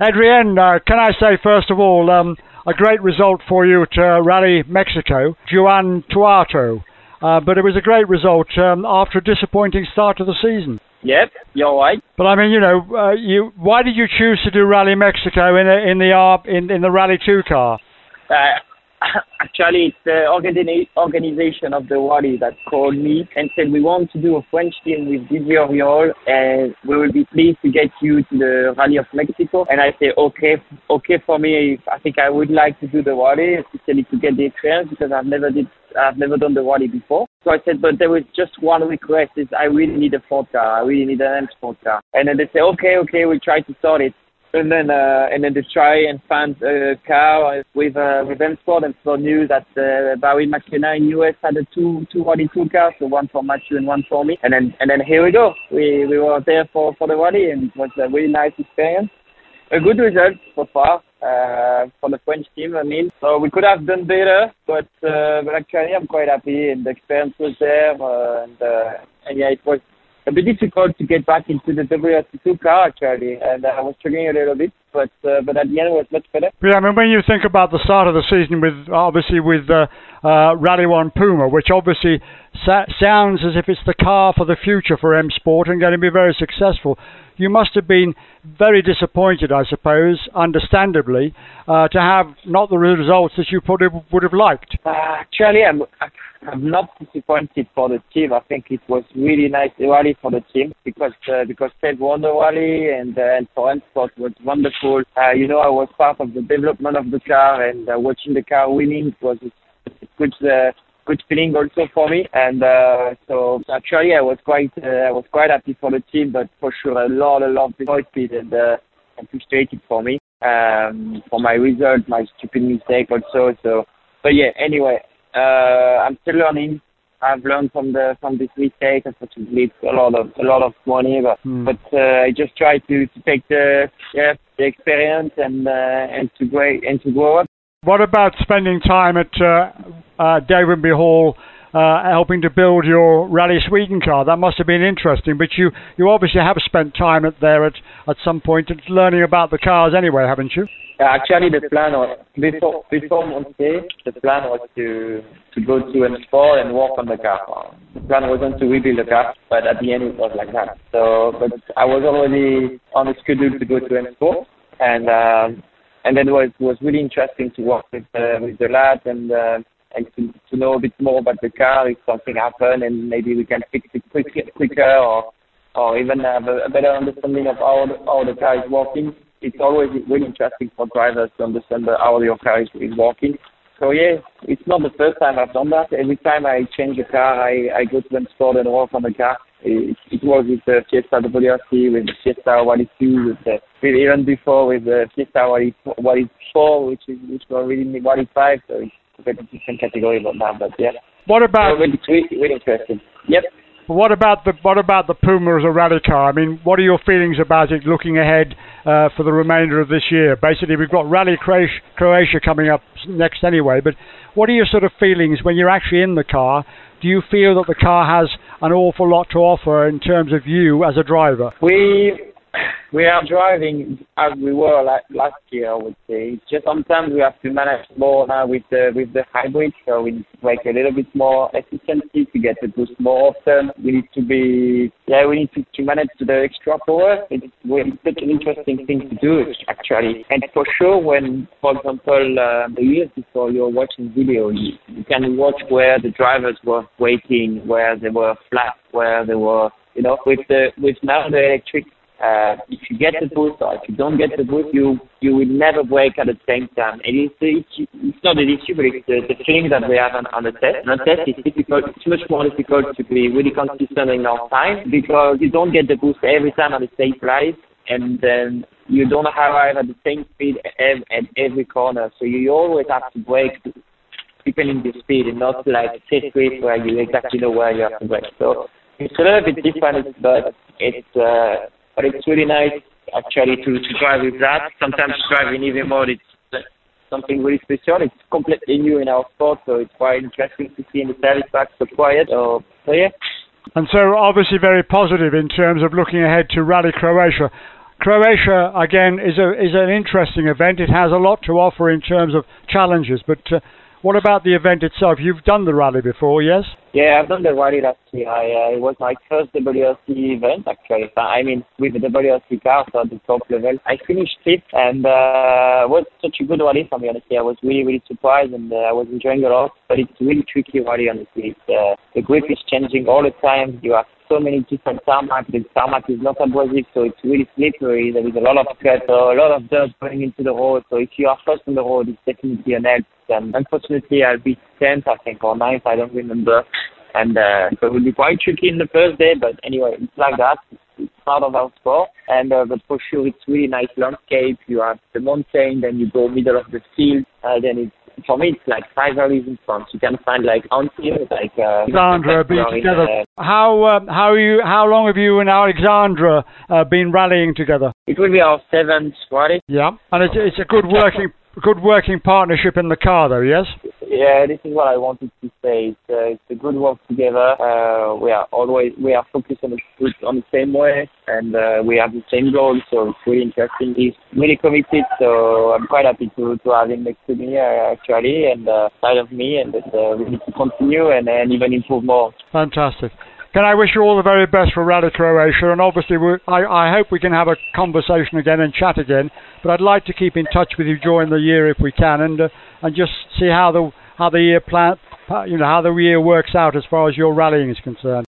Adrien, uh, can I say first of all, um, a great result for you at uh, Rally Mexico, Juan Tuato. Uh, but it was a great result um, after a disappointing start to the season. Yep, you're right. But I mean, you know, uh, you why did you choose to do Rally Mexico in a, in the uh, in in the Rally Two car? Uh, actually, it's the organi- organization of the Wally that called me and said we want to do a French team with Didier Auriol and we will be pleased to get you to the Rally of Mexico. And I said, okay, okay for me. I think I would like to do the Wally, especially to get the experience because I've never did I've never done the Wally before. So I said, but there was just one request: is I really need a Ford car. I really need an M Sport car. And then they say, okay, okay, we'll try to sort it and then uh, and then they try and find a car with uh, with and so knew that uh, Barry McKenna in US had a two two Rally two cars, so one for Matthew and one for me. And then and then here we go. We we were there for for the Rally and it was a really nice experience. A good result so far uh, for the French team. I mean, so we could have done better, but uh, but actually I'm quite happy and the experience was there uh, and uh, and yeah, it was a bit difficult to get back into the WRC2 car actually, and I was struggling a little bit, but uh, but at the end it was much better. Yeah, I mean when you think about the start of the season with obviously with uh, uh, Rally One Puma, which obviously sa- sounds as if it's the car for the future for M Sport and going to be very successful. You must have been very disappointed, I suppose, understandably, uh, to have not the results that you probably would have liked. Uh, actually, I'm I'm not disappointed for the team. I think it was really nice rally for the team because uh, because Ted won the rally and uh, and for M Sport was wonderful. Uh, you know, I was part of the development of the car and uh, watching the car winning was a good uh, good feeling also for me. And uh, so actually, I was quite uh, I was quite happy for the team, but for sure a lot a lot disappointed and uh, frustrated for me um, for my result, my stupid mistake also. So, but yeah, anyway, uh, I'm still learning. I've learned from the from this mistake. Unfortunately, it's a lot of a lot of money, but mm. but uh, I just try to, to take the yeah the experience and uh, and to grow and to grow up. What about spending time at uh, uh, Dovenby Hall? Uh, helping to build your Rally Sweden car. That must have been interesting. But you, you obviously have spent time at there at, at some point learning about the cars anyway, haven't you? Actually, the plan was before before Monte, the plan was to to go to M4 and work on the car. The plan wasn't to rebuild the car, but at the end it was like that. So, but I was already on the schedule to go to M4, and um, and then it was was really interesting to work with uh, with the lads and. Uh, and to, to know a bit more about the car if something happened and maybe we can fix it quick, quicker or or even have a, a better understanding of how how the car is working it's always really interesting for drivers to understand how your car is, is working. So yeah, it's not the first time I've done that. Every time I change a car, I, I go to the and work on the car. It, it was with the Fiesta WRC, with the Fiesta Wally 2, with the, even before with the Fiesta Wally, Wally 4, which is which were really Wally 5. So it's a bit different category but now, but yeah. What about? So really, really, really interesting. Yep. What about the what about the Puma as a rally car? I mean, what are your feelings about it looking ahead uh, for the remainder of this year? Basically, we've got Rally Croatia coming up next anyway. But what are your sort of feelings when you're actually in the car? Do you feel that the car has an awful lot to offer in terms of you as a driver? We we are driving as we were like last year, I would say. just sometimes we have to manage more now with the with the hybrid, so we need to make a little bit more efficiency to get the boost more often. We need to be yeah, we need to, to manage the extra power. It's, it's such an interesting thing to do actually. And for sure, when for example uh, the years before you're watching video, you, you can watch where the drivers were waiting, where they were flat, where they were you know, with the with now the electric uh, if you get the boost or if you don't get the boost, you you will never brake at the same time. And it's it's, it's not an issue, but it's the, the feeling that we have on, on the test. On the test, it's difficult. It's much more difficult to be really consistent in our time because you don't get the boost every time at the same place, and then you don't arrive at the same speed at, at every corner. So you always have to brake depending the speed, and not like circuit where you exactly know where you have to brake. So it's a little bit different, but it's. Uh, but it's really nice actually to, to drive with that. Sometimes driving even more, it's something really special. It's completely new in our sport, so it's quite interesting to see in the service back so quiet. So, so yeah. And so obviously very positive in terms of looking ahead to Rally Croatia. Croatia again is a is an interesting event. It has a lot to offer in terms of challenges. But uh, what about the event itself? You've done the rally before, yes? Yeah, I've done the rally last year. I, uh, it was my first WRC event actually. I mean, with the WRC car, so at the top level. I finished fifth, and uh, was such a good rally for me. Honestly, I was really really surprised, and uh, I was enjoying a lot. But it's really tricky rally. Honestly, it's, uh, the grip is changing all the time. You have so many different tarmac. The tarmac is not abrasive, so it's really slippery. There is a lot of cut, a lot of dirt going into the road. So if you are first on the road, it's definitely an help. And unfortunately, I'll be 10th, I think, or 9th, I don't remember. And uh, so it will be quite tricky in the first day, but anyway, it's like that. It's part of our sport. And uh, but for sure, it's really nice landscape. You have the mountain, then you go middle of the field, uh, then it's for me, it's like five areas in France. You can find like Antilles, like uh, Alexandre together. Uh, how uh, how you how long have you and Alexandre uh, been rallying together? It will be our seventh rally. Yeah, and it's it's a good working good working partnership in the car, though. Yes. Yeah, this is what I wanted to say. It's, uh, it's a good work together. Uh, we are always we are focused on the on the same way, and uh, we have the same goal. So it's really interesting. He's really committed, so I'm quite happy to to have him next to me uh, actually, and uh, side of me, and uh, we need to continue and, and even improve more. Fantastic. Can I wish you all the very best for Rally Croatia? And obviously, I, I hope we can have a conversation again and chat again. But I'd like to keep in touch with you during the year if we can, and uh, and just see how the how the year plan, you know, how the year works out as far as your rallying is concerned.